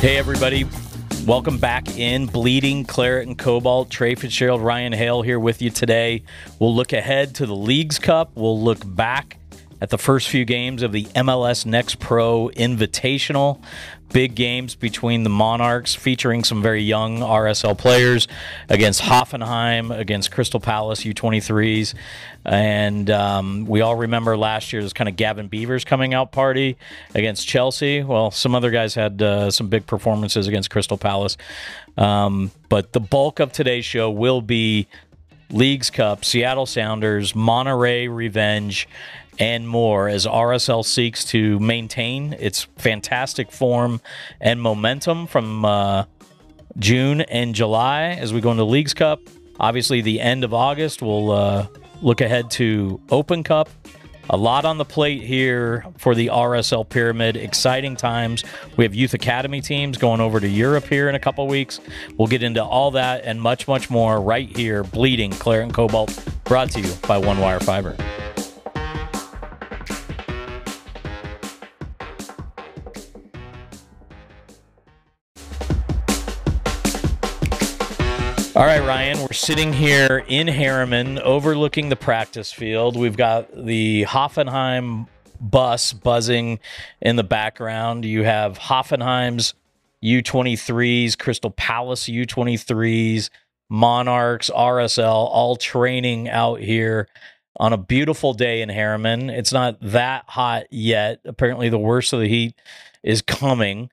Hey, everybody. Welcome back in Bleeding Claret and Cobalt. Trey Fitzgerald, Ryan Hale here with you today. We'll look ahead to the Leagues Cup. We'll look back at the first few games of the MLS Next Pro Invitational big games between the Monarchs, featuring some very young RSL players against Hoffenheim, against Crystal Palace U23s. And um, we all remember last year's kind of Gavin Beavers coming out party against Chelsea. Well, some other guys had uh, some big performances against Crystal Palace. Um, but the bulk of today's show will be Leagues Cup, Seattle Sounders, Monterrey Revenge, and more as RSL seeks to maintain its fantastic form and momentum from uh, June and July as we go into Leagues Cup. Obviously, the end of August, we'll uh, look ahead to Open Cup. A lot on the plate here for the RSL Pyramid. Exciting times. We have youth academy teams going over to Europe here in a couple weeks. We'll get into all that and much, much more right here. Bleeding Claret and Cobalt, brought to you by One Wire Fiber. All right, Ryan, we're sitting here in Herriman overlooking the practice field. We've got the Hoffenheim bus buzzing in the background. You have Hoffenheim's U23s, Crystal Palace U23s, Monarchs, RSL, all training out here on a beautiful day in Herriman. It's not that hot yet. Apparently, the worst of the heat is coming.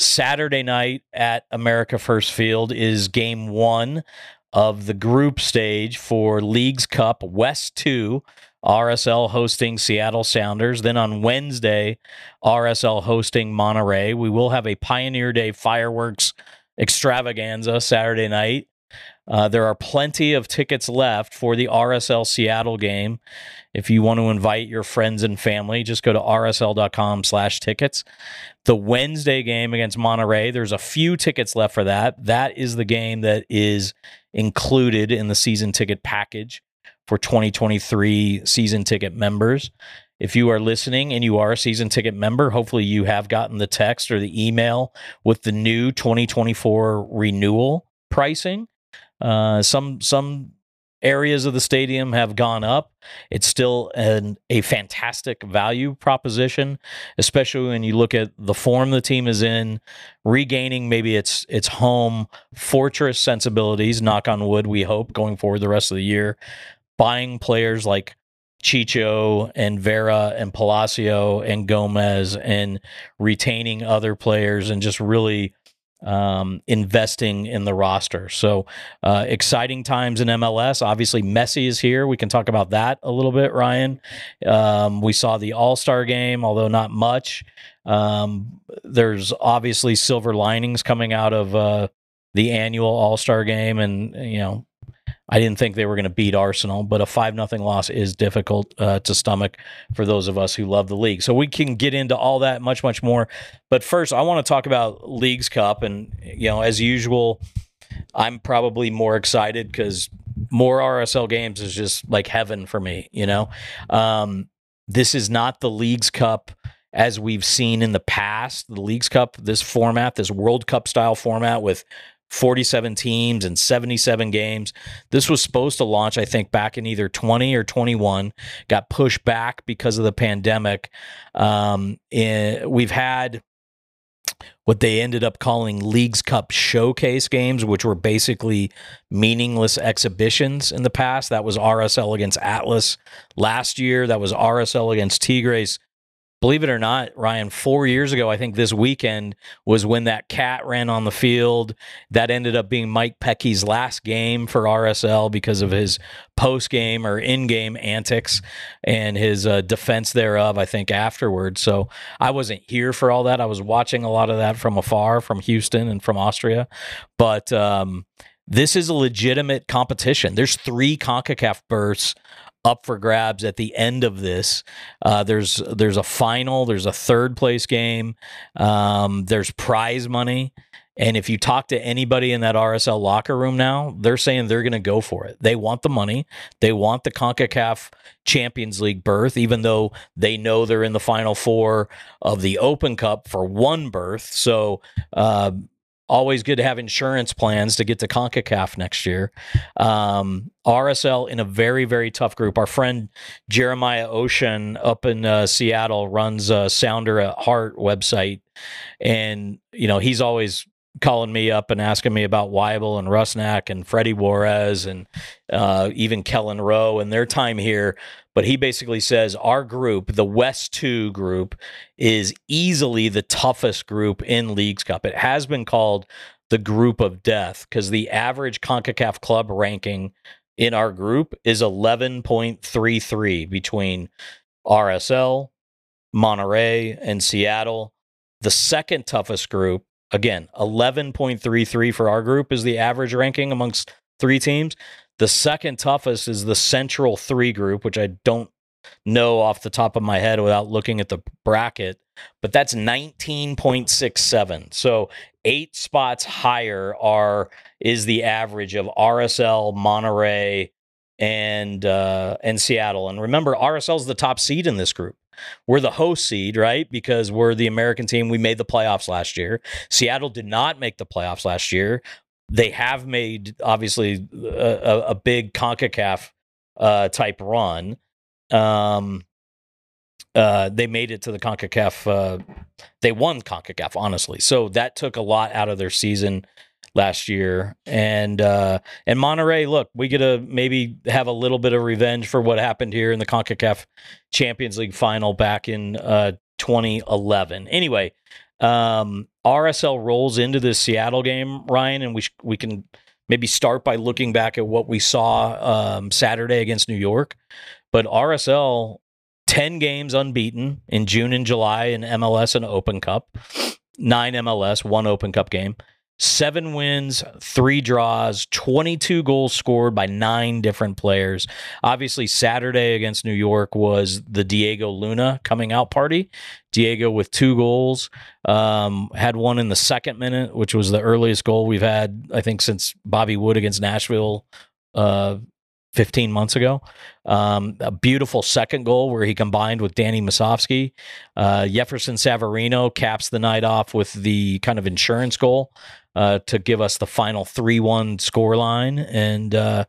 Saturday night at America First Field is game one of the group stage for Leagues Cup West 2. RSL hosting Seattle Sounders. Then on Wednesday, RSL hosting Monterrey. We will have a Pioneer Day fireworks extravaganza Saturday night. Uh, there are plenty of tickets left for the RSL Seattle game. If you want to invite your friends and family, just go to rsl.com slash tickets. The Wednesday game against Monterrey, there's a few tickets left for that. That is the game that is included in the season ticket package for 2023 season ticket members. If you are listening and you are a season ticket member, hopefully you have gotten the text or the email with the new 2024 renewal pricing. Uh, some some areas of the stadium have gone up. It's still an, a fantastic value proposition, especially when you look at the form the team is in, regaining maybe its its home fortress sensibilities. Knock on wood, we hope going forward the rest of the year. Buying players like Chicho and Vera and Palacio and Gomez and retaining other players and just really um, investing in the roster. So uh, exciting times in MLS. Obviously, Messi is here. We can talk about that a little bit, Ryan. Um, we saw the All Star game, although not much. Um, there's obviously silver linings coming out of uh, the annual All Star game, and you know I didn't think they were going to beat Arsenal, but a five nothing loss is difficult uh, to stomach for those of us who love the league. So we can get into all that much much more. But first, I want to talk about Leagues Cup, and you know, as usual, I'm probably more excited because more RSL games is just like heaven for me. You know, um, this is not the Leagues Cup as we've seen in the past. The Leagues Cup, this format, this World Cup style format with 47 teams and 77 games. This was supposed to launch, I think, back in either 20 or 21. Got pushed back because of the pandemic. Um, we've had what they ended up calling Leagues Cup showcase games, which were basically meaningless exhibitions in the past. That was RSL against Atlas last year. That was RSL against Tigres believe it or not, Ryan, four years ago, I think this weekend was when that cat ran on the field. That ended up being Mike Petke's last game for RSL because of his post game or in game antics and his uh, defense thereof, I think, afterwards. So I wasn't here for all that. I was watching a lot of that from afar, from Houston and from Austria. But, um, this is a legitimate competition. There's three CONCACAF berths up for grabs at the end of this. Uh, there's there's a final, there's a third place game, um, there's prize money, And if you talk to anybody in that RSL locker room now, they're saying they're going to go for it. They want the money. They want the CONCACAF Champions League berth, even though they know they're in the final four of the Open Cup for one berth. So, uh, always good to have insurance plans to get to CONCACAF next year. Um, RSL in a very, very tough group. Our friend Jeremiah Oshan up in uh, Seattle runs a Sounder at Heart website. And, you know, he's always calling me up and asking me about Waibel and Rusnak and Freddy Juarez and uh, even Kelyn Rowe and their time here. But he basically says our group, the West 2 group, is easily the toughest group in Leagues Cup. It has been called the group of death because the average CONCACAF club ranking in our group is 11.33 between RSL, Monterrey, and Seattle. The second toughest group Again, 11.33 for our group is the average ranking amongst three teams. The second toughest is the Central 3 group, which I don't know off the top of my head without looking at the bracket, but that's 19.67. So, 8 spots higher are is the average of RSL, Monterrey, and uh, and Seattle. And remember, RSL is the top seed in this group. We're the host seed, right? Because we're the American team. We made the playoffs last year. Seattle did not make the playoffs last year. They have made obviously a, a big Concacaf uh, type run. Um, uh, they made it to the CONCACAF. Uh, they won CONCACAF, honestly. So that took a lot out of their season last year. And uh, and Monterrey, look, we get to maybe have a little bit of revenge for what happened here in the CONCACAF Champions League final back in uh, 2011. Anyway, um, RSL rolls into this Seattle game, Ryan, and we sh- we can maybe start by looking back at what we saw um, Saturday against New York. But RSL 10 games unbeaten in June and July in MLS and Open Cup, nine MLS, one Open Cup game seven wins, three draws, 22 goals scored by nine different players. Obviously, Saturday against New York was the Diego Luna coming out party. Diego with two goals, um, had one in the second minute, which was the earliest goal we've had, I think, since Bobby Wood against Nashville. Uh, 15 months ago. Um, a beautiful second goal where he combined with Danny Musovski. Uh, Jefferson Savarino caps the night off with the kind of insurance goal uh, to give us the final 3 1 scoreline. And uh,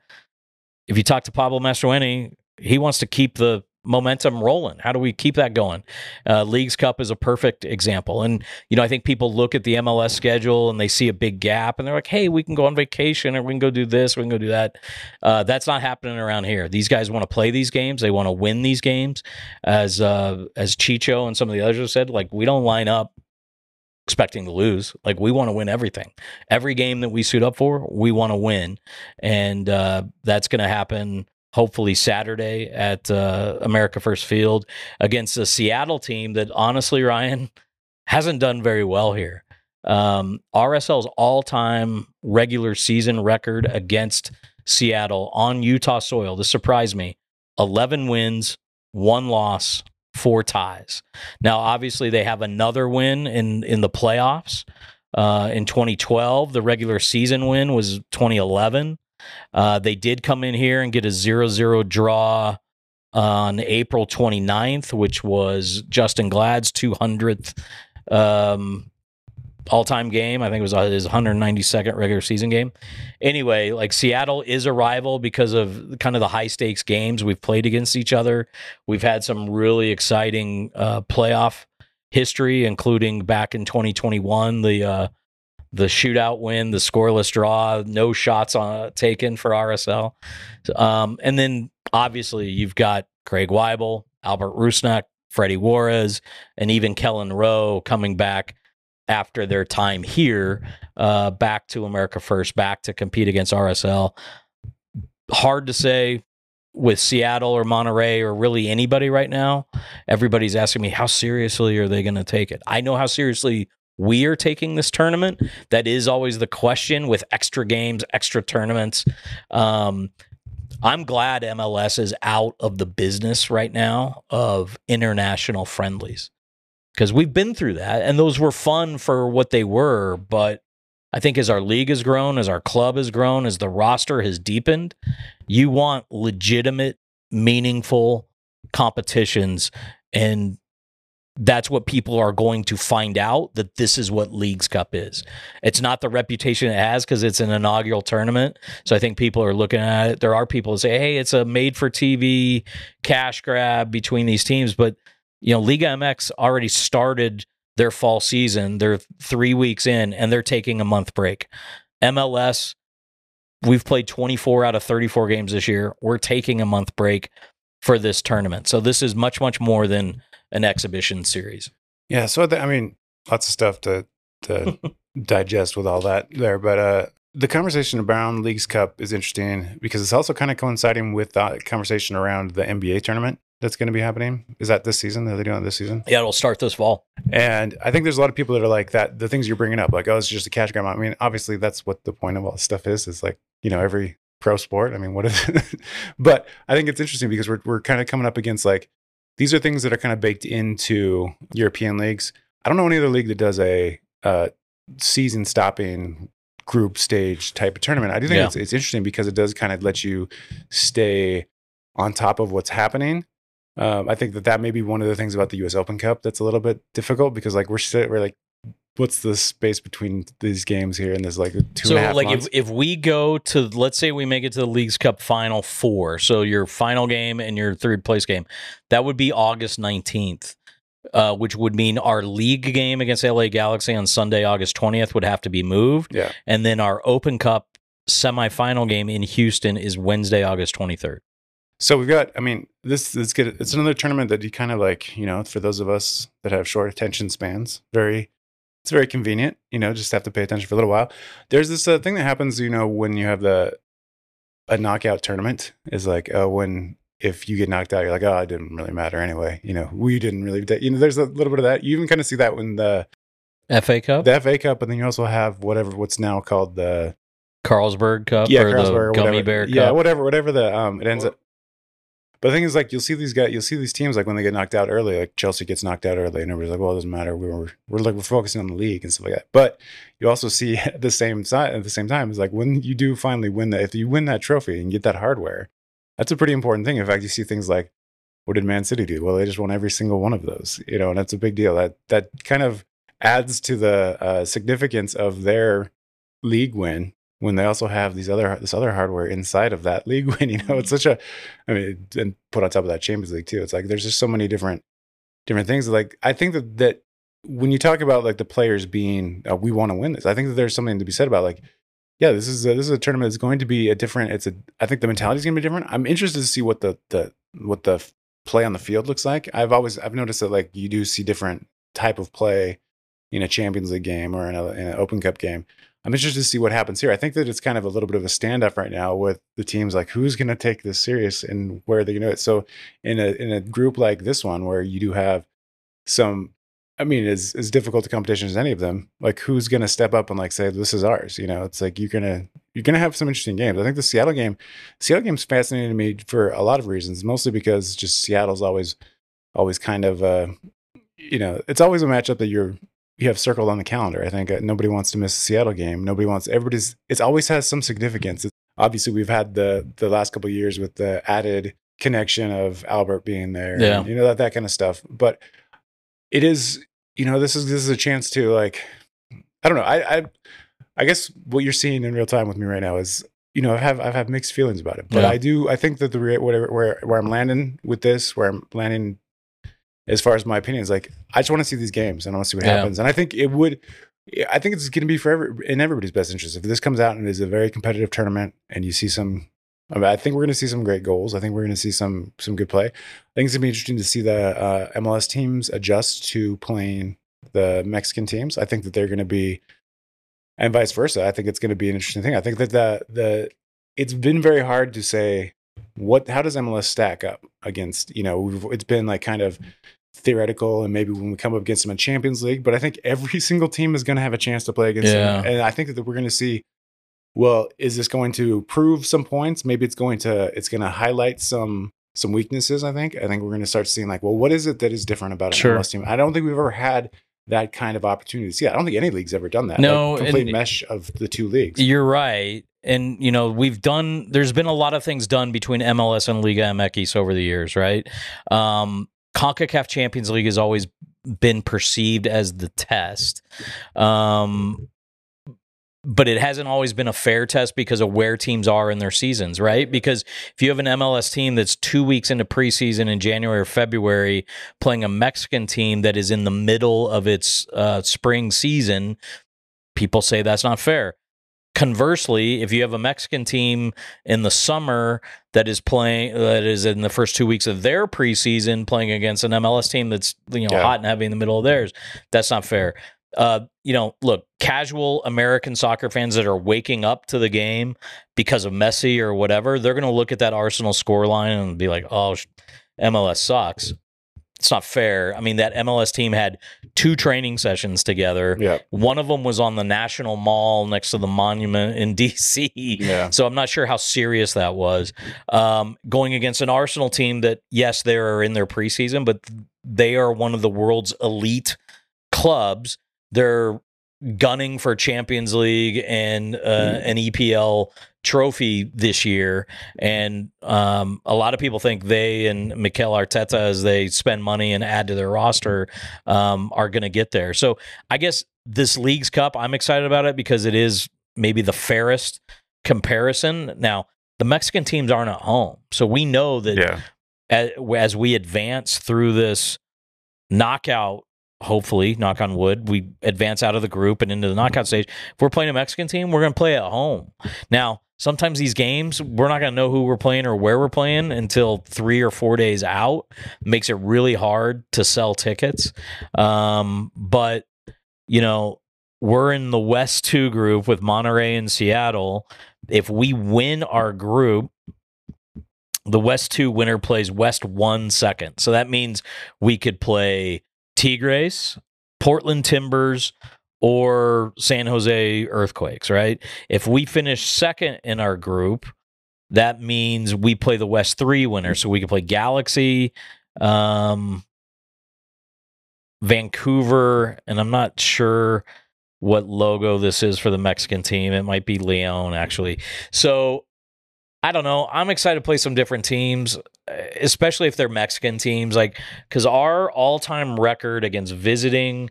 if you talk to Pablo Mastroeni, he wants to keep the momentum rolling. How do we keep that going? Uh, Leagues Cup is a perfect example. And, you know, I think people look at the MLS schedule and they see a big gap and they're like, hey, we can go on vacation or we can go do this, we can go do that. Uh, that's not happening around here. These guys want to play these games, they want to win these games. As, uh, as Chicho and some of the others have said, like, we don't line up expecting to lose. Like we want to win everything. Every game that we suit up for, we want to win, and uh, that's going to happen. Hopefully Saturday at uh, America First Field against a Seattle team that honestly, Ryan hasn't done very well here. Um, RSL's all-time regular season record against Seattle on Utah soil. This surprised me. 11 wins, one loss, four ties. Now, obviously, they have another win in in the playoffs uh, in 2012. The regular season win was 2011. Uh, they did come in here and get a 0 0 draw on April 29th, which was Justin Glad's 200th um, all time game. I think it was uh, his 192nd regular season game. Anyway, like Seattle is a rival because of kind of the high stakes games we've played against each other. We've had some really exciting uh, playoff history, including back in 2021, the uh, the shootout win, the scoreless draw, no shots on taken for RSL, um, and then obviously you've got Craig Waibel, Albert Rusnak, Freddy Juarez, and even Kelyn Rowe coming back after their time here uh, back to America First, back to compete against RSL. Hard to say with Seattle or Monterrey or really anybody right now. Everybody's asking me, how seriously are they going to take it? I know how seriously we are taking this tournament. That is always the question with extra games, extra tournaments. Um, I'm glad MLS is out of the business right now of international friendlies because we've been through that and those were fun for what they were but I think as our league has grown, as our club has grown, as the roster has deepened, you want legitimate, meaningful competitions. And that's what people are going to find out that this is what Leagues Cup is. It's not the reputation it has because it's an inaugural tournament. So I think people are looking at it. There are people who say, hey, it's a made for TV cash grab between these teams. But, you know, Liga MX already started their fall season. They're three weeks in and they're taking a month break. MLS, we've played 24 out of 34 games this year. We're taking a month break for this tournament. So this is much, much more than an exhibition series. Yeah, so I mean, lots of stuff to to digest with all that there, but uh, the conversation around Leagues Cup is interesting because it's also kind of coinciding with the conversation around the NBA tournament that's going to be happening. Is that this season? Are they doing it this season? Yeah, it'll start this fall. And I think there's a lot of people that are like that. The things you're bringing up, like, oh, it's just a cash grab. I mean, obviously, that's what the point of all this stuff is. Is like, you know, every pro sport. I mean, what is it? but I think it's interesting because we're we're kind of coming up against like these are things that are kind of baked into European leagues. I don't know any other league that does a uh, season stopping group stage type of tournament. I do think yeah. it's, it's interesting because it does kind of let you stay on top of what's happening. Um, I think that that may be one of the things about the U.S. Open Cup that's a little bit difficult because like we're we're like what's the space between these games here and there's like two so like months? if, if we go to let's say we make it to the leagues cup final four so your final game and your third place game that would be august 19th uh, which would mean our league game against la galaxy on sunday august 20th would have to be moved yeah and then our open cup semifinal game in houston is wednesday august 23rd so we've got, I mean, this is good. It's another tournament that you kind of like, you know, for those of us that have short attention spans, very it's very convenient, you know, just have to pay attention for a little while. There's this uh, thing that happens, you know, when you have the a knockout tournament is like uh, when if you get knocked out, you're like, oh, it didn't really matter anyway. You know, we didn't really. You know, there's a little bit of that. You even kind of see that when the FA Cup, the FA Cup, and then you also have whatever what's now called the Carlsberg Cup, yeah, or Carlsberg, the Gummy Bear Cup, yeah, whatever, whatever the um, it ends up. But the thing is, like, you'll see these guys, you'll see these teams, like when they get knocked out early, like Chelsea gets knocked out early, and everybody's like, "Well, it doesn't matter. We are we're like we're focusing on the league and stuff like that." But you also see at the same side, at the same time, is like when you do finally win that, if you win that trophy and get that hardware, that's a pretty important thing. In fact, you see things like, what did Man City do? Well, they just won every single one of those, you know, and that's a big deal. That that kind of adds to the uh, significance of their league win when they also have these other this other hardware inside of that league win. You know, it's such a, I mean, and put on top of that Champions League too. It's like there's just so many different different things. Like I think that that when you talk about like the players being, uh, we want to win this. I think that there's something to be said about like, yeah, this is a, this is a tournament that's going to be a different. It's a. I think the mentality is going to be different. I'm interested to see what the the what the play on the field looks like. I've always I've noticed that like you do see different type of play in a Champions League game or in, a, in an Open Cup game. I'm interested to see what happens here. I think that it's kind of a little bit of a standoff right now with the teams like who's going to take this serious and where they're going to do it. So in a in a group like this one where you do have some I mean, as as difficult a competition as any of them, like who's going to step up and like say this is ours? You know, it's like you're gonna you're gonna have some interesting games. I think the Seattle game, Seattle game's fascinating to me for a lot of reasons. Mostly because just Seattle's always always kind of uh, you know, it's always a matchup that you're you have circled on the calendar. I think uh, nobody wants to miss a Seattle game. Nobody wants everybody's. It always has some significance. It's, obviously, we've had the the last couple years with the added connection of Albert being there. Yeah, and, you know that that kind of stuff. But it is, you know, this is this is a chance to like, I don't know. I I, I guess what you're seeing in real time with me right now is you know, I have I've had mixed feelings about it, but yeah. I do I think that the whatever where where I'm landing with this, where I'm landing as far as my opinions. like I just want to see these games and I want to see what yeah. happens. And I think it would I think it's going to be for every, in everybody's best interest. If this comes out and it is a very competitive tournament and you see some I, mean, I think we're going to see some great goals. I think we're going to see some some good play. I think it's going to be interesting to see the uh, MLS teams adjust to playing the Mexican teams. I think that they're going to be and vice versa. I think it's going to be an interesting thing. I think that the the it's been very hard to say what how does MLS stack up against you know it's been like kind of mm. theoretical and maybe when we come up against them in Champions League, but I think every single team is going to have a chance to play against yeah. them, and I think that we're going to see. Well, is this going to prove some points? Maybe it's going to it's going to highlight some some weaknesses. I think I think we're going to start seeing like, well, what is it that is different about a sure. MLS team? I don't think we've ever had that kind of opportunity. to See, I don't think any league's ever done that. No, like, complete and- mesh of the two leagues. You're right. And you know, we've done there's been a lot of things done between MLS and Liga MX over the years, right? Um CONCACAF Champions League has always been perceived as the test. Um but it hasn't always been a fair test because of where teams are in their seasons, right? Because if you have an MLS team that's two weeks into preseason in January or February playing a Mexican team that is in the middle of its uh, spring season, people say that's not fair. Conversely, if you have a Mexican team in the summer that is playing that is in the first two weeks of their preseason playing against an MLS team that's you know Yeah. hot and heavy in the middle of theirs, that's not fair. Uh, you know, look, casual American soccer fans that are waking up to the game because of Messi or whatever, they're going to look at that Arsenal scoreline and be like, "Oh, MLS sucks." It's not fair. I mean, that MLS team had two training sessions together. Yeah. One of them was on the National Mall next to the monument in DC. Yeah. So I'm not sure how serious that was. Um, going against an Arsenal team that, yes, they are in their preseason, but they are one of the world's elite clubs. They're gunning for Champions League and uh, an EPL trophy this year. And um, a lot of people think they and Mikel Arteta, as they spend money and add to their roster, um, are going to get there. So I guess this Leagues Cup, I'm excited about it because it is maybe the fairest comparison. Now, the Mexican teams aren't at home. So we know that Yeah. as, as we advance through this knockout, hopefully, knock on wood, we advance out of the group and into the knockout stage. If we're playing a Mexican team, we're going to play at home. Now, sometimes these games, we're not going to know who we're playing or where we're playing until three or four days out. Makes it really hard to sell tickets. Um, but, you know, we're in the West 2 group with Monterrey and Seattle. If we win our group, the West 2 winner plays West 1 second. So that means we could play Tigres, Portland Timbers, or San Jose Earthquakes, right? If we finish second in our group, that means we play the West 3 winner. So we could play Galaxy, um, Vancouver, and I'm not sure what logo this is for the Mexican team. It might be Leon, actually. So I don't know. I'm excited to play some different teams, especially if they're Mexican teams. Like, because our all time record against visiting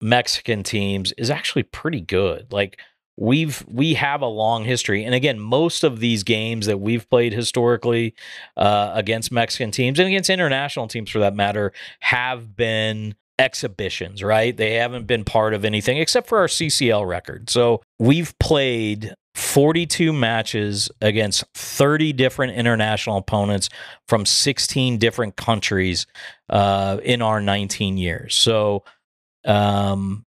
Mexican teams is actually pretty good. Like, we've we have a long history and again most of these games that we've played historically uh, against mexican teams and against international teams for that matter have been exhibitions right they haven't been part of anything except for our ccl record so we've played 42 matches against 30 different international opponents from 16 different countries uh, in our 19 years so um,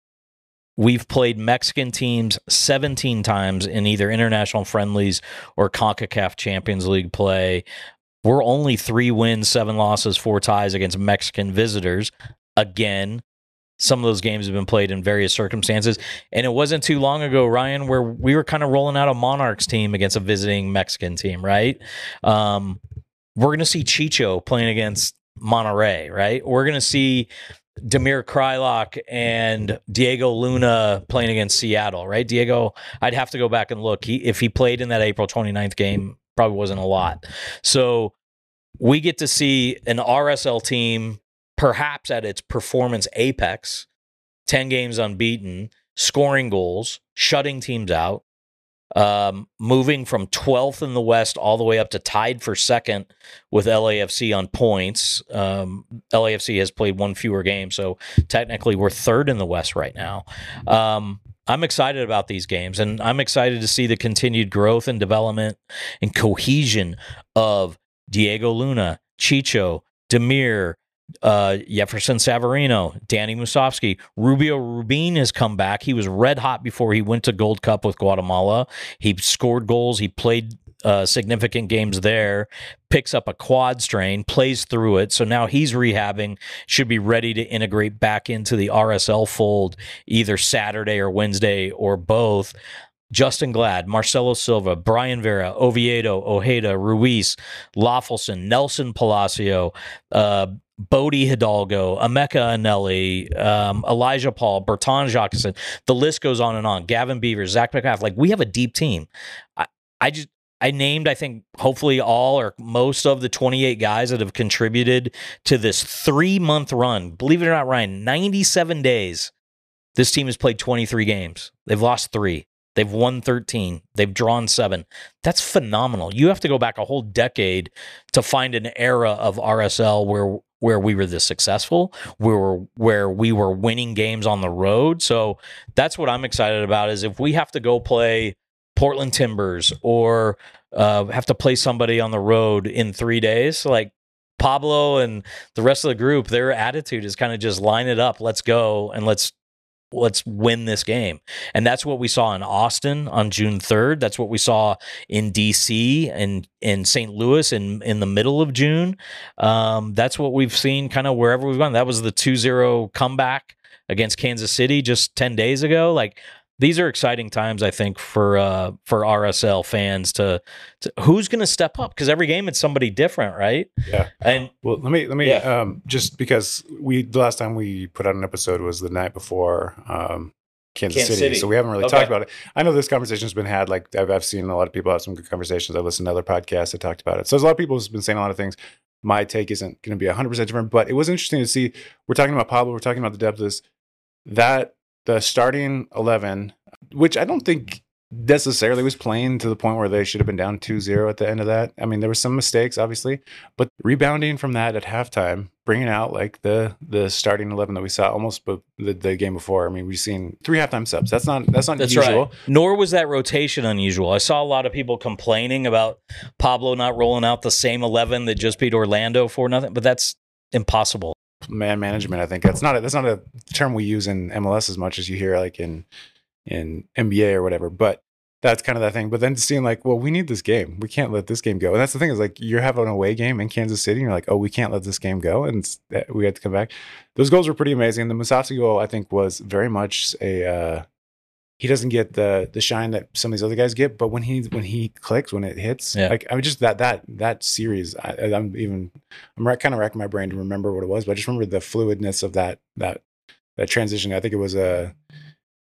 We've played Mexican teams 17 times in either international friendlies or CONCACAF Champions League play. We're only three wins, seven losses, four ties against Mexican visitors. Again, some of those games have been played in various circumstances. And it wasn't too long ago, Ryan, where we were kind of rolling out a Monarchs team against a visiting Mexican team, right? Um, we're going to see Chicho playing against Monterrey, right? We're going to see Damir Kreilach and Diego Luna playing against Seattle, right? Diego, I'd have to go back and look. He, if he played in that April 29th game, probably wasn't a lot. So we get to see an RSL team perhaps at its performance apex, 10 games unbeaten, scoring goals, shutting teams out, um, moving from 12th in the West all the way up to tied for second with LAFC on points. Um, LAFC has played one fewer game, so technically we're third in the West right now. Um, I'm excited about these games, and I'm excited to see the continued growth and development and cohesion of Diego Luna, Chicho, Damir, uh, Jefferson Savarino, Danny Musovski, Rubio Rubin has come back. He was red hot before he went to Gold Cup with Guatemala. He scored goals. He played uh, significant games there. Picks up a quad strain, plays through it. So now he's rehabbing. Should be ready to integrate back into the RSL fold either Saturday or Wednesday or both. Justin Glad, Marcelo Silva, Brayan Vera, Oviedo, Ojeda, Ruiz, Löffelsend, Nelson Palacio, uh, Bode Hidalgo, Emeka Eneli, um, Elijah Paul, Bertin Jacquesson. The list goes on and on. Gavin Beavers, Zac MacMath. Like we have a deep team. I, I just I named, I think, hopefully all or most of the 28 guys that have contributed to this three month run. Believe it or not, Ryan, 97 days. This team has played 23 games. They've lost three. They've won 13. They've drawn seven. That's phenomenal. You have to go back a whole decade to find an era of RSL where where we were this successful, where where we were winning games on the road. So that's what I'm excited about. Is if we have to go play Portland Timbers or uh, have to play somebody on the road in three days, like Pablo and the rest of the group, their attitude is kind of just line it up, let's go, and let's let's win this game. And that's what we saw in Austin on June 3rd. That's what we saw in DC and in St. Louis in in the middle of June. Um, that's what we've seen kind of wherever we've gone. That was the 2-0 comeback against Kansas City just 10 days ago. Like these are exciting times, I think, for uh, for RSL fans to, to who's going to step up because every game it's somebody different, right? Yeah. And well, let me let me Yeah. um, just because we the last time we put out an episode was the night before um, Kansas, Kansas City, City. so we haven't really Okay. talked about it. I know this conversation's been had. Like I've, I've seen a lot of people have some good conversations. I've listened to other podcasts that talked about it. So there's a lot of people who's been saying a lot of things. My take isn't going to be 100 percent different, but it was interesting to see. We're talking about Pablo. We're talking about the depth of this. That the starting 11, which I don't think necessarily was playing to the point where they should have been down 2-0 at the end of that. I mean, there were some mistakes, obviously, but rebounding from that at halftime, bringing out like the the starting 11 that we saw almost the, the game before. I mean, we've seen three halftime subs. That's not that's not That's usual. right. Nor was that rotation unusual. I saw a lot of people complaining about Pablo not rolling out the same 11 that just beat Orlando for nothing, but that's impossible. Man management, I think that's not a, that's not a term we use in MLS as much as you hear like in in NBA or whatever. But that's kind of that thing. But then seeing like, well, we need this game. We can't let this game go. And that's the thing is like you're having an away game in Kansas City, and you're like, oh, we can't let this game go, and we had to come back. Those goals were pretty amazing. The Musovski goal, I think, was very much a. Uh, he doesn't get the the shine that some of these other guys get, but when he when he clicks, when it hits, Yeah. like I mean, just that that that series, I, I'm even I'm ra- kind of racking my brain to remember what it was, but I just remember the fluidness of that that that transition. I think it was a,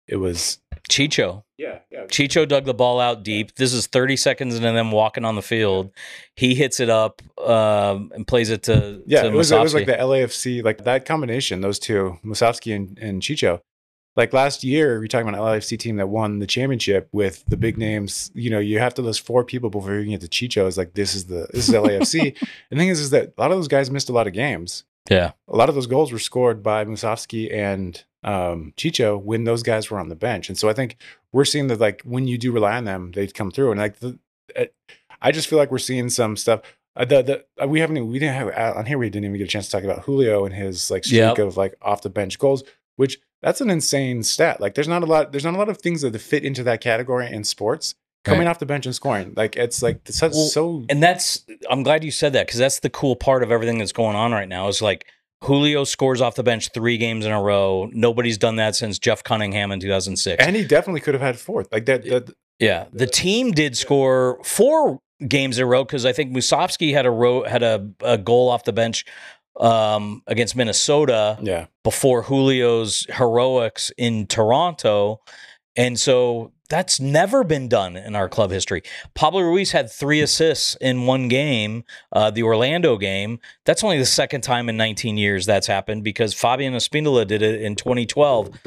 it was Chicho. yeah yeah Chicho dug the ball out deep. This is 30 seconds into them walking on the field. He hits it up um, and plays it to, yeah. to It was it was like the LAFC like that combination, those two, Musovski and, and Chicho. Like last year, you're talking about an LAFC team that won the championship with the big names. You know, you have to list four people before you can get to Chicho. It's like this is the this is LAFC. and the thing is, is that a lot of those guys missed a lot of games. Yeah. a lot of those goals were scored by Musovski and um, Chicho when those guys were on the bench. And so I think we're seeing that like when you do rely on them, they come through. And like the, uh, I just feel like we're seeing some stuff. Uh, the, the uh, we haven't we didn't have uh, on here we didn't even get a chance to talk about Julio and his like streak Yep. of like off the bench goals, which that's an insane stat. Like there's not a lot there's not a lot of things that fit into that category in sports. Coming Right. off the bench and scoring, like it's like it's such, Well, so And that's, I'm glad you said that because that's the cool part of everything that's going on right now is like Julio scores off the bench three games in a row. Nobody's done that since Jeff Cunningham in 2006. and he definitely could have had fourth. Like that, that Yeah, the team did score four games in a row because I think Musovski had a row had a, a goal off the bench um, against Minnesota yeah. before Julio's heroics in Toronto, and so that's never been done in our club history. Pablo Ruiz had three assists in one game, uh, the Orlando game. That's only the second time in 19 years that's happened because Fabian Espindola did it in 2012.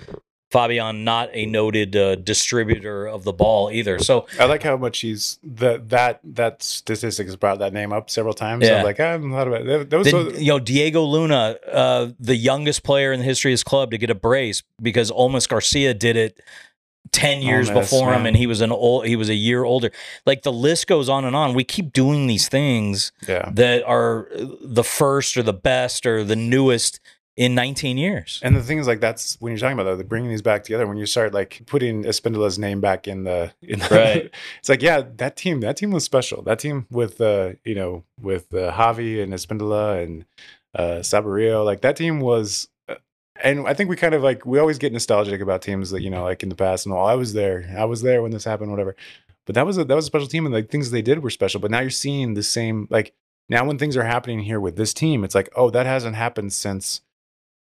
Fabian, not a noted uh, distributor of the ball either. So I like how much he's that that that statistic has brought that name up several times. Yeah. I'm like, I haven't thought about it. That, was then, so, you know, Diego Luna, uh, the youngest player in the history of his club to get a brace because Olmes Garcia did it 10 years Olmes, before him man. and he was an old he was a year older. Like the list goes on and on. We keep doing these things yeah. that are the first or the best or the newest in 19 years. And the thing is, like, that's when you're talking about that, bringing these back together. When you start like putting Espindola's name back in the, in the Right. it's like, yeah, that team, that team was special. That team with, uh, you know, with uh, Javi and Espindola and uh, Saborio, like that team was. uh, And I think we kind of like we always get nostalgic about teams that you know, like in the past, and oh, I was there, I was there when this happened, whatever. But that was a that was a special team, and like things they did were special. But now you're seeing the same like now when things are happening here with this team, it's like, oh, that hasn't happened since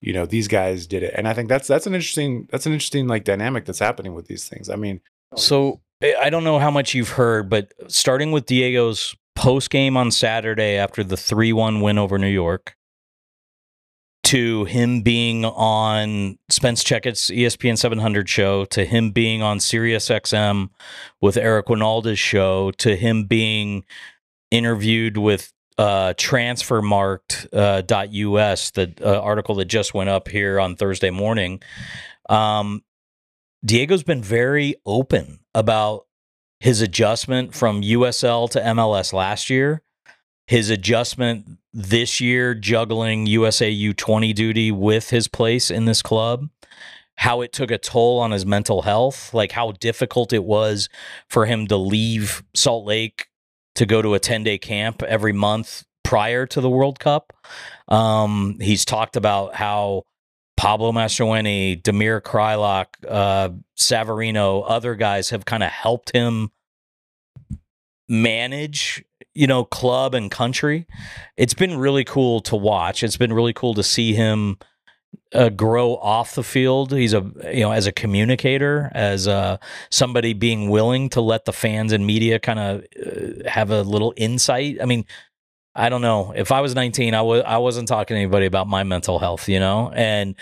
you know these guys did it, and I think that's that's an interesting that's an interesting like dynamic that's happening with these things. I mean, oh, So I I don't know how much you've heard, but starting with Diego's post game on Saturday after the 3 1 win over New York, to him being on Spence Checketts' ESPN 700 show, to him being on Sirius XM with Eric Wynalda's show, to him being interviewed with uh, uh, the uh, article that just went up here on thursday morning. Um, diego's been very open about his adjustment from usl to mls last year his adjustment this year juggling usa u20 duty with his place in this club how it took a toll on his mental health like how difficult it was for him to leave salt lake to go to a 10 day camp every month prior to the World Cup. Um, he's talked about how Pablo Mastroeni, Damir Kreilach, uh, Savarino, other guys have kind of helped him manage, you know, club and country. It's been really cool to watch. It's been really cool to see him uh, grow off the field. He's a you know as a communicator, as uh, somebody being willing to let the fans and media kind of uh, have a little insight. I mean, I don't know. If I was 19, I was I wasn't talking to anybody about my mental health, you know, and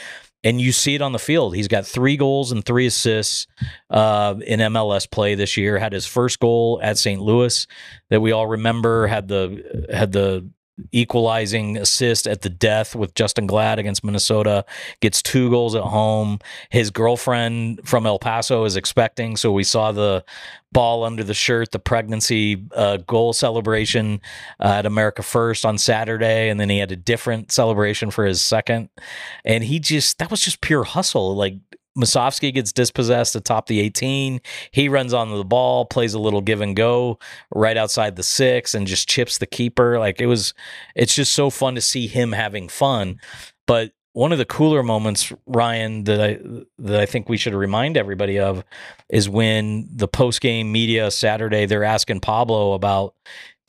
and you see it on the field. He's got three goals and three assists uh, in MLS play this year. Had his first goal at St. Louis that we all remember. Had the had the equalizing assist at the death with Justin Glad against Minnesota. Gets two goals at home. His girlfriend from El Paso is expecting, so we saw the ball under the shirt, the pregnancy uh, goal celebration uh, at America First on Saturday, and then he had a different celebration for his second. And he just that was just pure hustle. Like Musovski gets dispossessed atop the 18. He runs onto the ball, plays a little give and go right outside the six, and just chips the keeper. Like it was, it's just so fun to see him having fun. But one of the cooler moments, Ryan, that I that I think we should remind everybody of is when the post game media Saturday they're asking Pablo about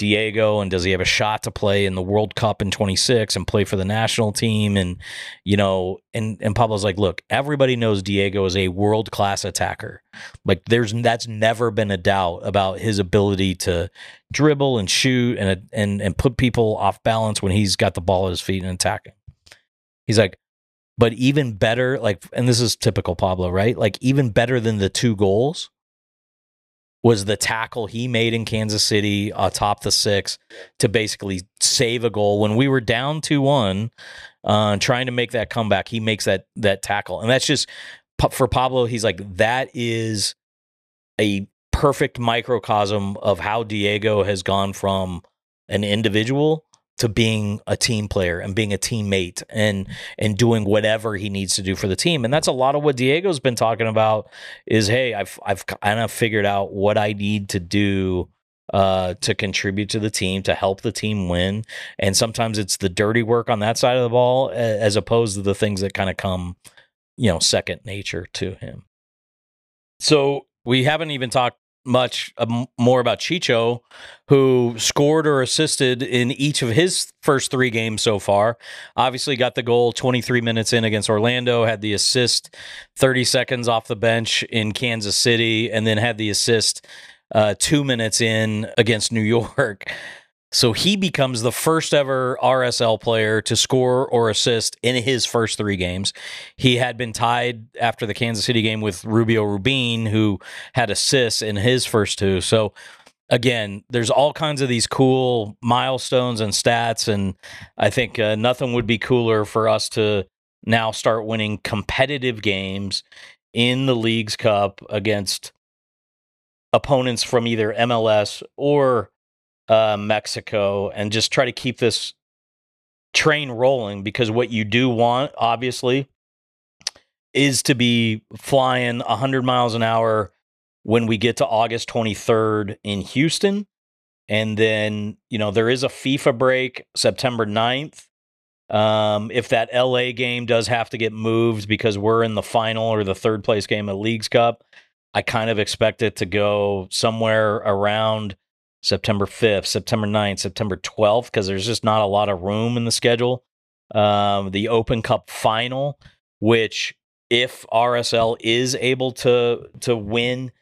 Diego and does he have a shot to play in the World Cup in 26 and play for the national team? And you know and and Pablo's like look everybody knows Diego is a world class attacker. Like there's that's never been a doubt about his ability to dribble and shoot and and and put people off balance when he's got the ball at his feet and attacking. He's like but even better like and this is typical Pablo right? Like even better than the two goals was the tackle he made in Kansas City atop the six to basically save a goal. When we were down 2-1 uh, trying to make that comeback he makes that that tackle. And that's just for Pablo he's like that is a perfect microcosm of how Diego has gone from an individual to being a team player and being a teammate and and doing whatever he needs to do for the team. And that's a lot of what Diego's been talking about is hey I've I've kind of figured out what I need to do uh, to contribute to the team to help the team win. And sometimes it's the dirty work on that side of the ball as opposed to the things that kind of come you know second nature to him. So we haven't even talked much um, more about Chicho, who scored or assisted in each of his first three games so far. Obviously, got the goal 23 minutes in against Orlando, had the assist 30 seconds off the bench in Kansas City, and then had the assist uh, two minutes in against New York. So he becomes the first ever RSL player to score or assist in his first three games. He had been tied after the Kansas City game with Rubio Rubin, who had assists in his first two. So again, there's all kinds of these cool milestones and stats, and I think uh, nothing would be cooler for us to now start winning competitive games in the Leagues Cup against opponents from either MLS or uh, Mexico and just try to keep this train rolling because what you do want, obviously, is to be flying 100 miles an hour when we get to August 23rd in Houston. And then, you know, there is a FIFA break September 9th. Um, if that LA game does have to get moved because we're in the final or the third place game of Leagues Cup, I kind of expect it to go somewhere around September 5th, September 9th, September 12th, because there's just not a lot of room in the schedule. Um, the Open Cup final, which if RSL is able to to win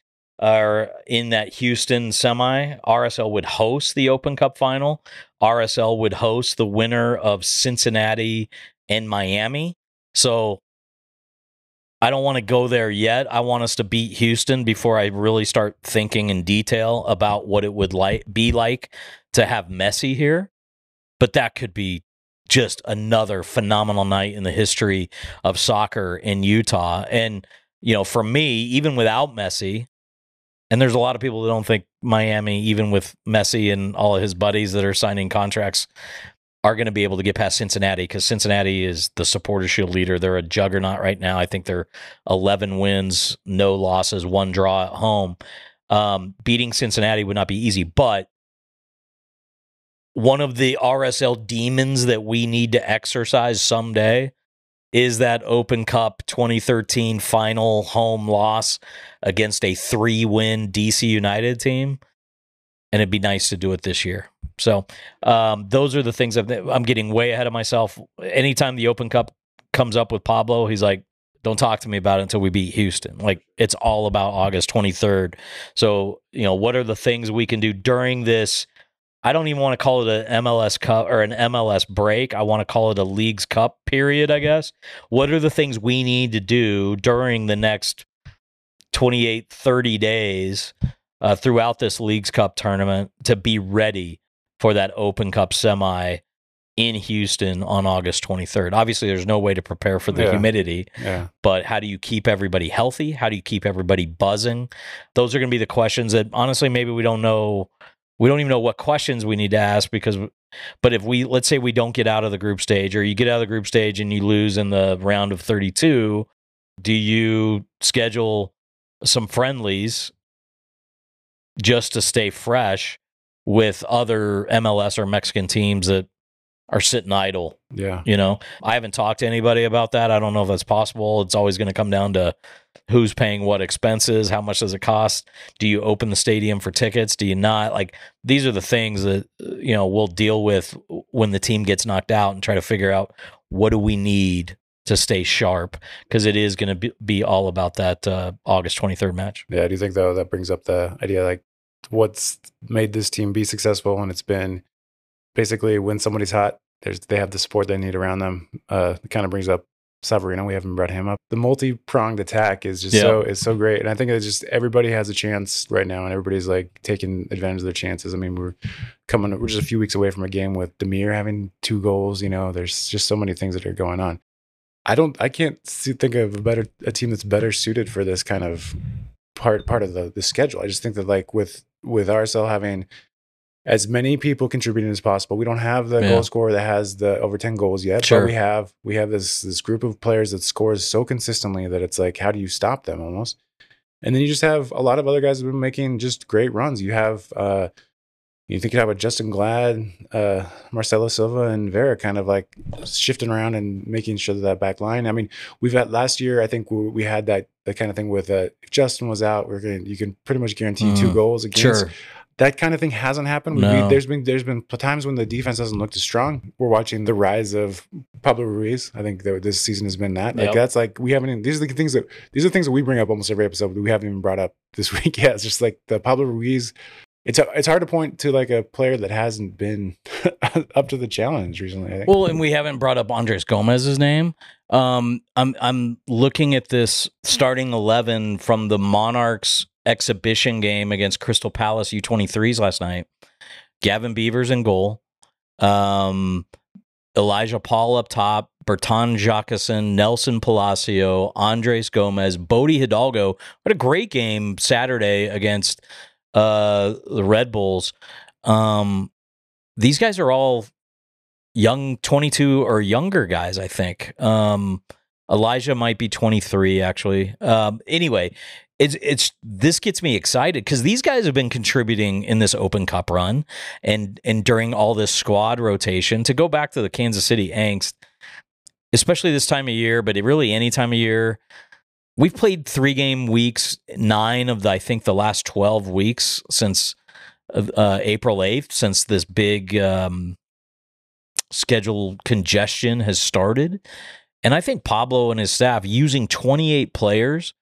or in that Houston semi, RSL would host the Open Cup final. RSL would host the winner of Cincinnati and Miami. So I don't want to go there yet. I want us to beat Houston before I really start thinking in detail about what it would like be like to have Messi here. But that could be just another phenomenal night in the history of soccer in Utah. And you know, for me, even without Messi, and there's a lot of people that don't think Miami, even with Messi and all of his buddies that are signing contracts, are going to be able to get past Cincinnati because Cincinnati is the supporter shield leader. They're a juggernaut right now. I think they're 11 wins, no losses, one draw at home. Um, beating Cincinnati would not be easy, but one of the RSL demons that we need to exercise someday is that Open Cup 2013 final home loss against a three win DC United team. And it'd be nice to do it this year. So um, those are the things i I'm getting way ahead of myself. Anytime the Open Cup comes up with Pablo, he's like, don't talk to me about it until we beat Houston. Like it's all about August 23rd. So, you know, what are the things we can do during this I don't even want to call it an MLS cup or an MLS break. I want to call it a Leagues Cup period, I guess. What are the things we need to do during the next 28, 30 days uh, throughout this Leagues Cup tournament to be ready for that Open Cup semi in Houston on August 23rd? Obviously, there's no way to prepare for the Yeah. humidity, Yeah. but how do you keep everybody healthy? How do you keep everybody buzzing? Those are going to be the questions that honestly, maybe we don't know. We don't even know what questions we need to ask because, but if we, let's say we don't get out of the group stage or you get out of the group stage and you lose in the round of 32, do you schedule some friendlies just to stay fresh with other MLS or Mexican teams that are sitting idle Yeah. you know, I haven't talked to anybody about that. I don't know if that's possible. It's always going to come down to who's paying what expenses, how much does it cost? Do you open the stadium for tickets? Do you not? Like these are the things that you know we'll deal with when the team gets knocked out and try to figure out what do we need to stay sharp because it is going to be, be all about that uh, August 23rd match. Yeah. Do you think though that brings up the idea like what's made this team be successful and it's been basically when somebody's hot, there's they have the support they need around them. Uh it kind of brings up Savarino. We haven't brought him up. The multi-pronged attack is just Yeah. so is so great. And I think it's just everybody has a chance right now and everybody's like taking advantage of their chances. I mean, we're coming we're just a few weeks away from a game with Damir having two goals, you know, there's just so many things that are going on. I don't I can't see, think of a better a team that's better suited for this kind of part part of the the schedule. I just think that like with with RSL having as many people contributing as possible. We don't have the Yeah. goal scorer that has the over 10 goals yet, Sure. but we have we have this this group of players that scores so consistently that it's like how do you stop them almost? And then you just have a lot of other guys have been making just great runs. You have uh you think have Justen Glad, uh, Marcelo Silva, and Vera kind of like shifting around and making sure that that back line. I mean, we've had last year. I think we, we had that that kind of thing with uh, if Justin was out, we're going to you can pretty much guarantee two Mhm. goals against. Sure. That kind of thing hasn't happened. We- there's been there's been times when the defense doesn't look as strong. We're watching the rise of Pablo Ruiz. I think that this season has been that. Like Yep. that's like we haven't. Even, these are the things that these are things that we bring up almost every episode. That we haven't even brought up this week yet. It's just like the Pablo Ruiz. It's it's hard to point to like a player that hasn't been up to the challenge recently. Well, and we haven't brought up Andres Gomez's name. Um, I'm I'm looking at this starting eleven from the Monarchs exhibition game against Crystal Palace U23s last night. Gavin Beavers in goal. Um, Elijah Paul up top. Bertin Jacquesson, Nelson Palacio, Andres Gomez, Bode Hidalgo. What a great game Saturday against uh, the Red Bulls. Um, these guys are all young 22 or younger guys, I think. Um, Elijah might be 23 actually. Um, anyway, it's it's this gets me excited because these guys have been contributing in this Open Cup run and and during all this squad rotation. To go back to the Kansas City angst, especially this time of year, but really any time of year. We've played three game weeks, nine of the I think the last 12 weeks since uh, April 8th since this big um, schedule congestion has started. And I think Pablo and his staff using 28 players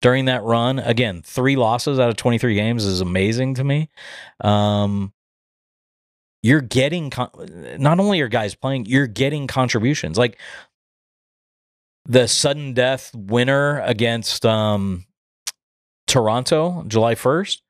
during that run, again, three losses out of 23 games is amazing to me. Um, you're getting con- not only are guys playing, you're getting contributions. Like the sudden death winner against um, Toronto, July 1st.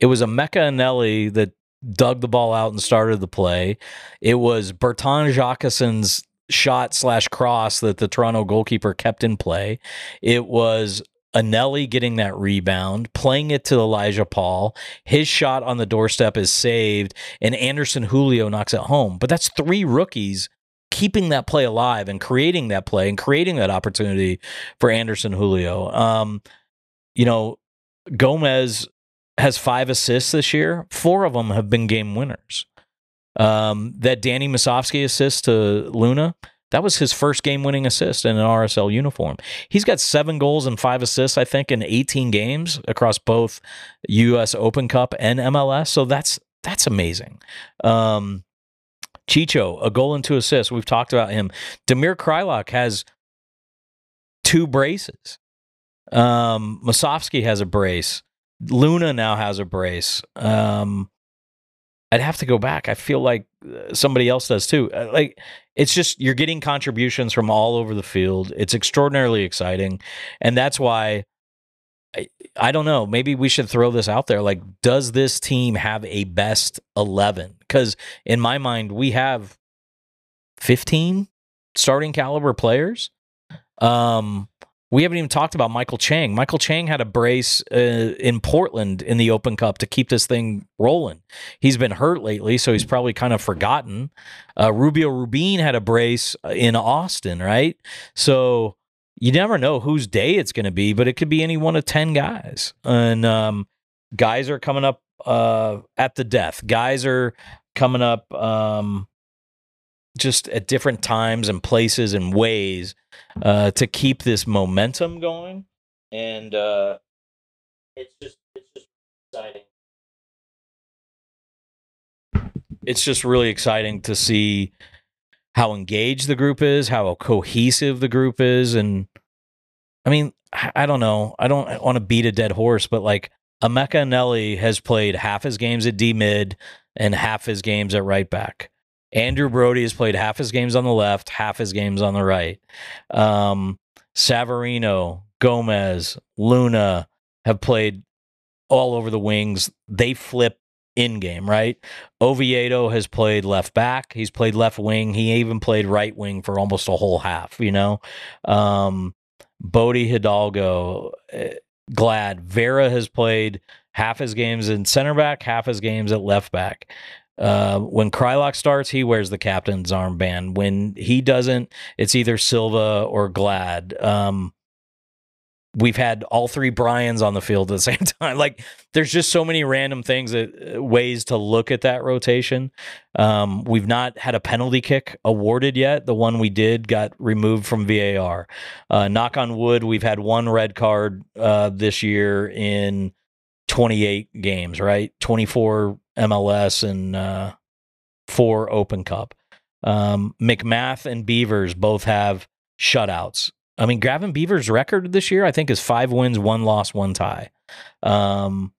It was Emeka Eneli that dug the ball out and started the play. It was Bertrand Jacquesson's shot slash cross that the Toronto goalkeeper kept in play. It was Eneli getting that rebound, playing it to Elijah Paul. His shot on the doorstep is saved, and Anderson Julio knocks it home. But that's three rookies keeping that play alive and creating that play and creating that opportunity for Anderson Julio. Um, you know, Gomez has five assists this year. Four of them have been game winners. Um, that Danny Musovski assist to Luna, that was his first game winning assist in an RSL uniform. He's got seven goals and five assists, I think, in 18 games across both US Open Cup and MLS. So that's that's amazing. Um, Chicho, a goal and two assists. We've talked about him. Damir Kreilach has two braces. Um, Musovski has a brace. Luna now has a brace. Um, I'd have to go back. I feel like uh, somebody else does too. Uh, like it's just you're getting contributions from all over the field. It's extraordinarily exciting, and that's why I, I don't know. Maybe we should throw this out there. Like, does this team have a best eleven? Because in my mind, we have fifteen starting caliber players. Um, we haven't even talked about Maikel Chang. Maikel Chang had a brace uh, in Portland in the Open Cup to keep this thing rolling. He's been hurt lately, so he's probably kind of forgotten. Uh, Rubio Rubin had a brace in Austin, right? So you never know whose day it's going to be, but it could be any one of 10 guys. And um, guys are coming up uh, at the death. Guys are coming up um, just at different times and places and ways uh, to keep this momentum going. And uh, it's just it's just exciting. It's just really exciting to see how engaged the group is, how cohesive the group is, and I mean, I don't know. I don't want to beat a dead horse, but like Emeka Eneli has played half his games at D mid and half his games at right back. Andrew Brody has played half his games on the left, half his games on the right. Um, Savarino, Gomez, Luna have played all over the wings. They flip in game, right? Oviedo has played left back. He's played left wing. He even played right wing for almost a whole half, you know? Um, Bode Hidalgo, uh, Glad. Vera has played half his games in center back, half his games at left back. Uh, when Kreilach starts, he wears the captain's armband. When he doesn't, it's either Silva or Glad. Um, we've had all three Bryans on the field at the same time. Like, there's just so many random things that uh, ways to look at that rotation. Um, we've not had a penalty kick awarded yet. The one we did got removed from VAR. Uh, knock on wood, we've had one red card uh, this year in 28 games, right? 24 MLS and uh, four Open Cup. Um, MacMath and Beavers both have shutouts. I mean, Gavin Beavers' record this year, I think, is five wins, one loss, one tie. Um,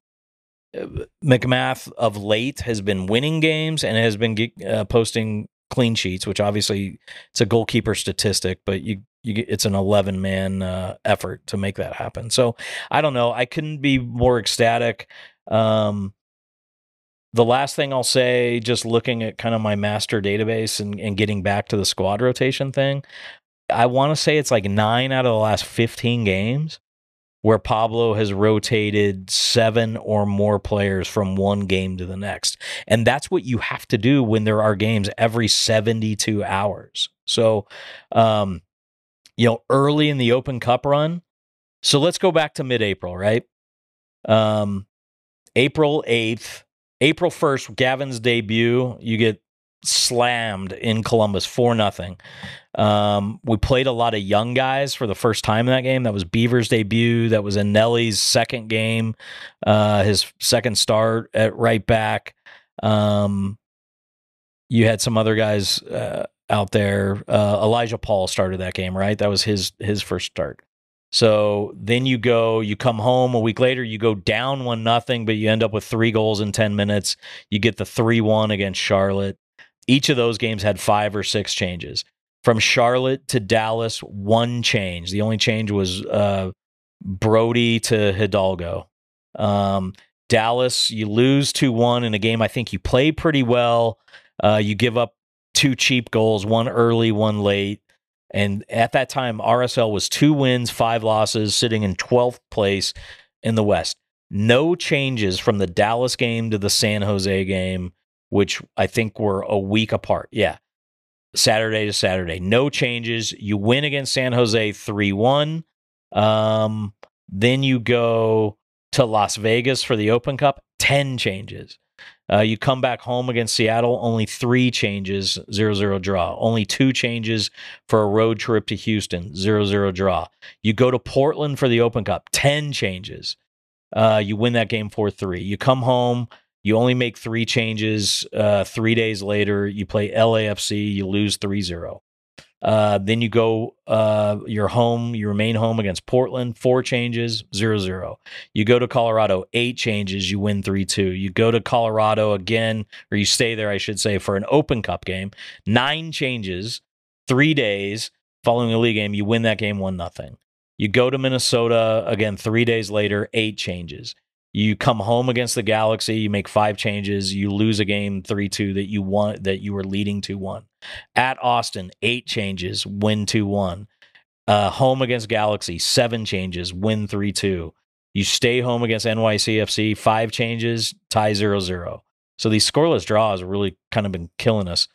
MacMath of late has been winning games and has been uh, posting clean sheets, which obviously it's a goalkeeper statistic, but you, you it's an 11 man uh, effort to make that happen. So I don't know. I couldn't be more ecstatic. Um, the last thing I'll say, just looking at kind of my master database and, and getting back to the squad rotation thing, I want to say it's like nine out of the last 15 games where Pablo has rotated seven or more players from one game to the next. And that's what you have to do when there are games every 72 hours. So, um, you know, early in the Open Cup run. So let's go back to mid April, right? Um, April 8th, April 1st, Gavin's debut, you get slammed in Columbus for nothing. Um, we played a lot of young guys for the first time in that game. That was Beaver's debut. That was Nelly's second game, uh, his second start at right back. Um, you had some other guys uh, out there. Uh, Elijah Paul started that game, right? That was his his first start. So then you go, you come home a week later, you go down one nothing, but you end up with three goals in ten minutes. You get the three one against Charlotte. Each of those games had five or six changes. From Charlotte to Dallas, one change. The only change was uh, Brody to Hidalgo. Um, Dallas, you lose 2 1 in a game I think you play pretty well. Uh, you give up two cheap goals, one early, one late. And at that time, RSL was two wins, five losses, sitting in 12th place in the West. No changes from the Dallas game to the San Jose game, which I think were a week apart. Yeah. Saturday to Saturday. No changes. You win against San Jose 3 1. Um, then you go to Las Vegas for the Open Cup, 10 changes. Uh, you come back home against Seattle, only three changes, zero zero draw. Only two changes for a road trip to Houston, zero zero draw. You go to Portland for the Open Cup, 10 changes. Uh, you win that game 4 3. You come home, you only make three changes. Uh, three days later, you play LAFC, you lose 3 0. Uh, then you go, uh, you're home, you remain home against Portland, four changes, zero zero. You go to Colorado, eight changes, you win 3 2. You go to Colorado again, or you stay there, I should say, for an Open Cup game, nine changes, three days following the league game, you win that game 1 nothing. You go to Minnesota again, three days later, eight changes. You come home against the Galaxy, you make five changes, you lose a game 3 2 that you want that you were leading 2 1. At Austin, eight changes, win 2 1. Uh, home against Galaxy, seven changes, win 3 2. You stay home against NYCFC, five changes, tie 0 0. So these scoreless draws have really kind of been killing us.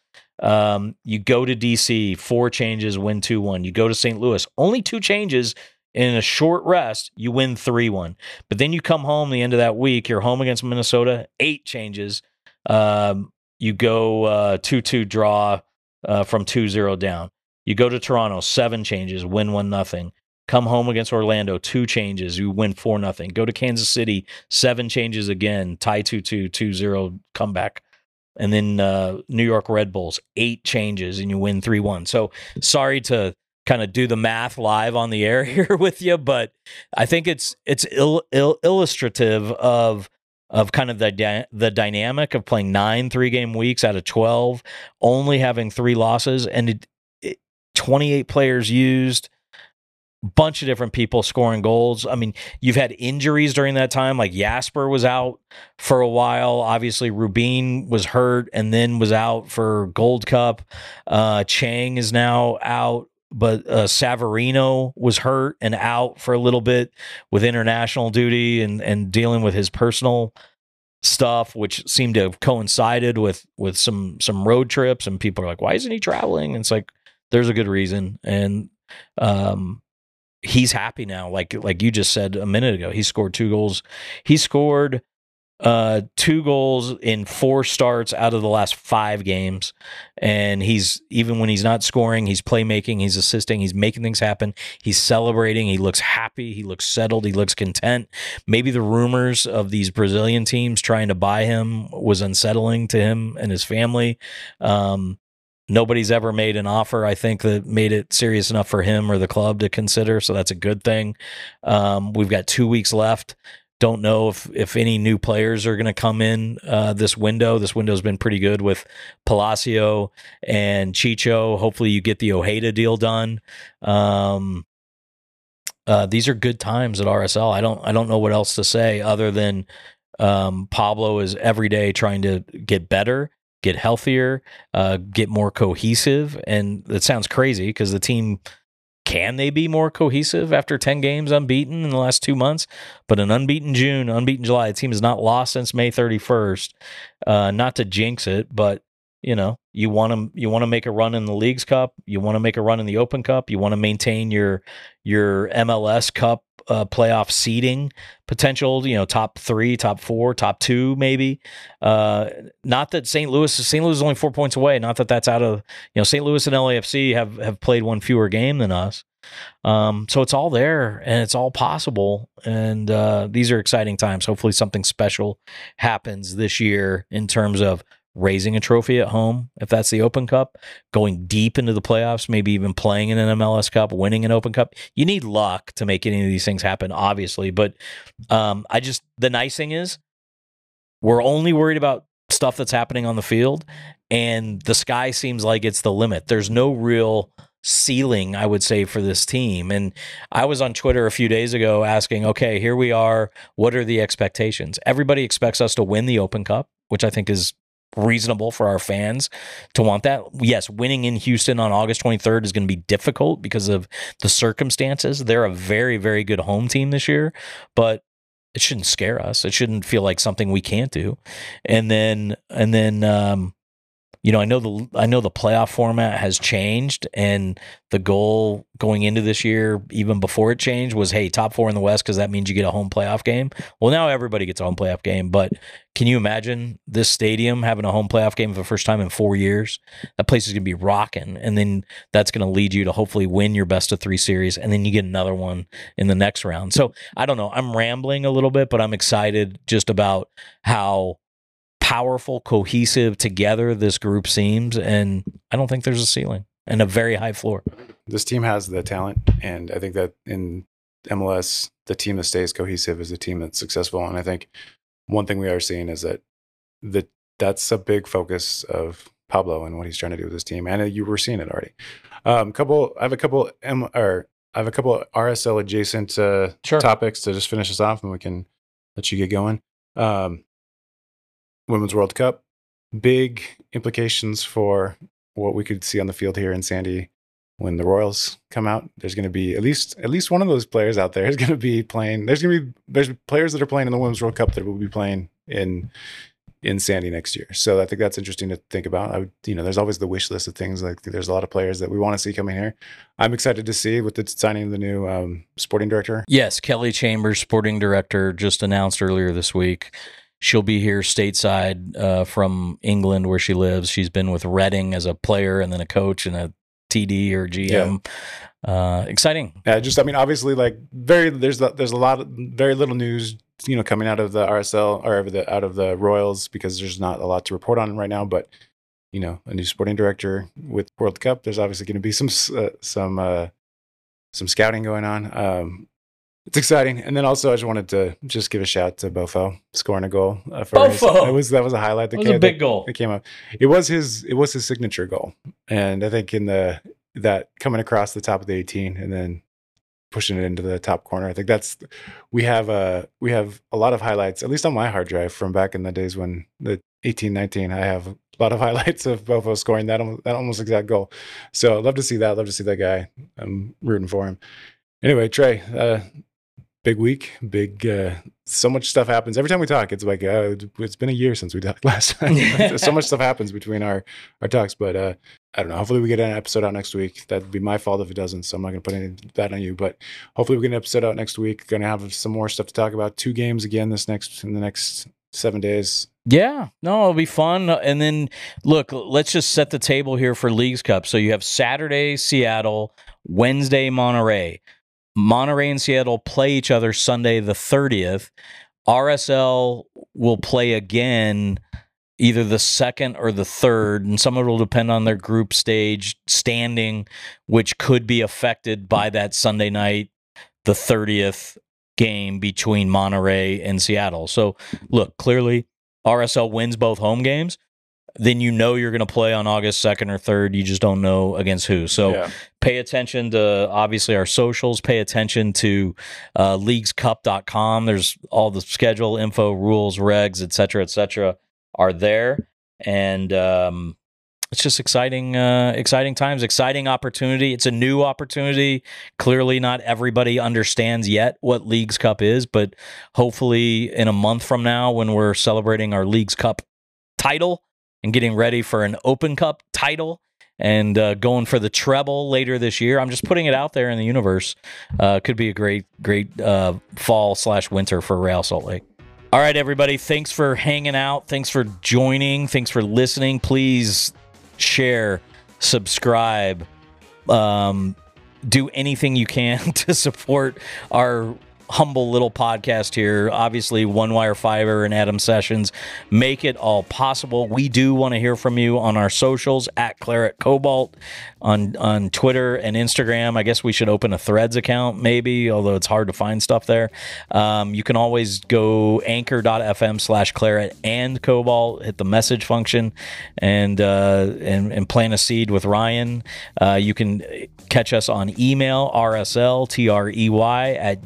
Um, you go to DC, four changes, win 2 1. You go to St. Louis, only two changes, in a short rest, you win 3 1. But then you come home the end of that week, you're home against Minnesota, eight changes. Um, you go 2 uh, 2 draw uh, from 2 0 down. You go to Toronto, seven changes, win 1 nothing. Come home against Orlando, two changes, you win 4 nothing. Go to Kansas City, seven changes again, tie 2 2, 2 0, comeback and then uh, New York Red Bulls, eight changes, and you win 3 1. So sorry to kind of do the math live on the air here with you, but I think it's it's il, il, illustrative of of kind of the the dynamic of playing nine three game weeks out of twelve, only having three losses, and twenty eight players used. Bunch of different people scoring goals. I mean, you've had injuries during that time. Like Jasper was out for a while. Obviously, Rubin was hurt and then was out for Gold Cup. Uh, Chang is now out but uh, Savarino was hurt and out for a little bit with international duty and and dealing with his personal stuff, which seemed to have coincided with with some some road trips. And people are like, "Why isn't he traveling?" And it's like there's a good reason, and um, he's happy now. Like like you just said a minute ago, he scored two goals. He scored uh, two goals in four starts out of the last five games. And he's, even when he's not scoring, he's playmaking, he's assisting, he's making things happen. He's celebrating. He looks happy. He looks settled. He looks content. Maybe the rumors of these Brazilian teams trying to buy him was unsettling to him and his family. Um, nobody's ever made an offer i think that made it serious enough for him or the club to consider so that's a good thing um, we've got two weeks left don't know if if any new players are going to come in uh, this window. This window's been pretty good with Palacio and Chicho. Hopefully, you get the Ojeda deal done. Um, uh, these are good times at RSL. I don't I don't know what else to say other than um, Pablo is every day trying to get better, get healthier, uh, get more cohesive, and it sounds crazy because the team can they be more cohesive after 10 games unbeaten in the last two months? But an unbeaten June, unbeaten July, the team has not lost since May 31st. Uh, not to jinx it, but you know, you want to you want to make a run in the Leagues Cup, you want to make a run in the Open Cup, you want to maintain your your MLS Cup uh, playoff seeding potential. You know, top three, top four, top two, maybe. Uh, not that St. Louis St. Louis is only four points away. Not that that's out of you know St. Louis and LAFC have have played one fewer game than us. Um, so it's all there and it's all possible. And uh, these are exciting times. Hopefully, something special happens this year in terms of raising a trophy at home, if that's the Open Cup, going deep into the playoffs, maybe even playing in an MLS Cup, winning an Open Cup. You need luck to make any of these things happen, obviously. But um, I just, the nice thing is, we're only worried about stuff that's happening on the field, and the sky seems like it's the limit. There's no real ceiling, I would say, for this team. And I was on Twitter a few days ago asking, okay, here we are. What are the expectations? Everybody expects us to win the Open Cup, which I think is reasonable for our fans to want that. Yes, winning in Houston on August 23rd is going to be difficult because of the circumstances. They're a very, very good home team this year, but it shouldn't scare us. It shouldn't feel like something we can't do. And then, and then, um, you know, I know the I know the playoff format has changed, and the goal going into this year, even before it changed, was hey, top four in the West because that means you get a home playoff game. Well, now everybody gets a home playoff game, but can you imagine this stadium having a home playoff game for the first time in four years? That place is going to be rocking, and then that's going to lead you to hopefully win your best of three series, and then you get another one in the next round. So I don't know. I'm rambling a little bit, but I'm excited just about how powerful, cohesive together this group seems, and I don't think there's a ceiling and a very high floor. This team has the talent, and I think that in MLS, the team that stays cohesive is the team that's successful. And I think one thing we are seeing is that the that's a big focus of Pablo and what he's trying to do with his team, and you were seeing it already. Um, couple, I have a couple M or I have a couple RSL adjacent uh, Sure. topics to just finish us off, and we can let you get going. Um, Women's World Cup, big implications for what we could see on the field here in Sandy when the Royals come out. There's going to be at least at least one of those players out there is going to be playing. There's going to be there's players that are playing in the Women's World Cup that will be playing in in Sandy next year. So I think that's interesting to think about. I would, you know, there's always the wish list of things. Like there's a lot of players that we want to see coming here. I'm excited to see with the signing of the new um, sporting director. Yes, Kelly Chambers, sporting director, just announced earlier this week. She'll be here stateside uh, from England, where she lives. She's been with Reading as a player and then a coach and a TD or GM. Uh, exciting. Yeah, just I mean, obviously, like very there's a- there's a lot of very little news, you know, coming out of the RSL or the out of the Royals because there's not a lot to report on right now. But you know, a new sporting director with World Cup, there's obviously going to be some uh, some uh, some scouting going on. Um, it's exciting, and then also I just wanted to just give a shout to Bofo scoring a goal. Uh, for Bofo! it was that was a highlight. That That was came, a big goal. It came up. It was his. It was his signature goal, and I think in the that coming across the top of the 18 and then pushing it into the top corner. I think that's we have a we have a lot of highlights, at least on my hard drive from back in the days when the 18, 19. I have a lot of highlights of Bofo scoring that that almost exact goal. So I'd love to see that. love to see that guy. I'm rooting for him. Anyway, Trey, uh, big week, big. Uh, so much stuff happens every time we talk. It's like uh, it's been a year since we talked last time. so much stuff happens between our our talks, but uh, I don't know. Hopefully, we get an episode out next week. That'd be my fault if it doesn't. So I'm not going to put any that on you. But hopefully, we get an episode out next week. Going to have some more stuff to talk about. Two games again this next in the next seven days. Yeah, no, it'll be fun. And then look, let's just set the table here for Leagues Cup. So you have Saturday Seattle, Wednesday Monterrey. Monterrey and Seattle play each other Sunday the 30th. RSL will play again either the second or the third, and some of it will depend on their group stage standing, which could be affected by that Sunday night, the 30th game between Monterrey and Seattle. So look, clearly RSL wins both home games, then you know you're going to play on August 2nd or 3rd. You just don't know against who. So yeah. pay attention to obviously our socials, pay attention to uh, leaguescup.com. There's all the schedule, info, rules, regs, et cetera, et cetera are there. And um, it's just exciting, uh, exciting times, exciting opportunity. It's a new opportunity. Clearly, not everybody understands yet what Leagues Cup is, but hopefully, in a month from now, when we're celebrating our Leagues Cup title and getting ready for an Open Cup title and uh, going for the treble later this year. I'm just putting it out there in the universe. Uh, could be a great, great uh, fall slash winter for Real Salt Lake. All right, everybody. Thanks for hanging out. Thanks for joining. Thanks for listening. Please share, subscribe, um, do anything you can to support our humble little podcast here. Obviously, One Wire Fiber and Adam Sessions make it all possible. We do want to hear from you on our socials at Claret Cobalt on on Twitter and Instagram. I guess we should open a Threads account, maybe, although it's hard to find stuff there. Um, you can always go anchor.fm slash claret and cobalt, hit the message function, and uh, and, and plant a seed with Ryan. Uh, you can catch us on email, RSL, T R E Y, at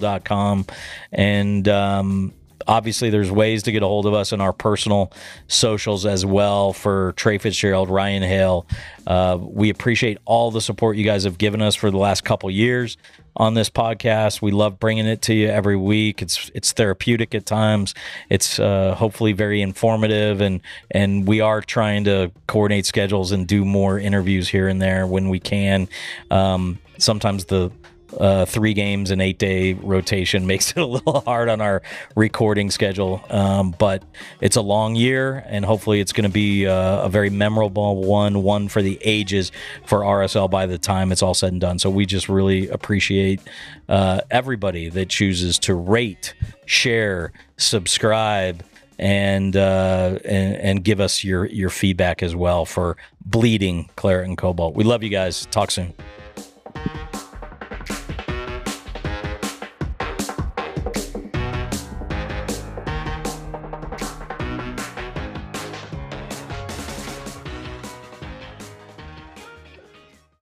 gmail.com. And um, obviously, there's ways to get a hold of us in our personal socials as well for Trey Fitzgerald, Ryan Hale. Uh, we appreciate all the support you guys have given us for the last couple years on this podcast. We love bringing it to you every week. It's it's therapeutic at times. It's uh, hopefully very informative, and and we are trying to coordinate schedules and do more interviews here and there when we can. Um, sometimes the uh, three games and eight day rotation makes it a little hard on our recording schedule. Um, but it's a long year, and hopefully it's going to be uh, a very memorable one, one for the ages for RSL by the time it's all said and done. So we just really appreciate uh, everybody that chooses to rate, share, subscribe. And, uh, and and give us your your feedback as well for bleeding claret and cobalt. We love you guys. Talk soon.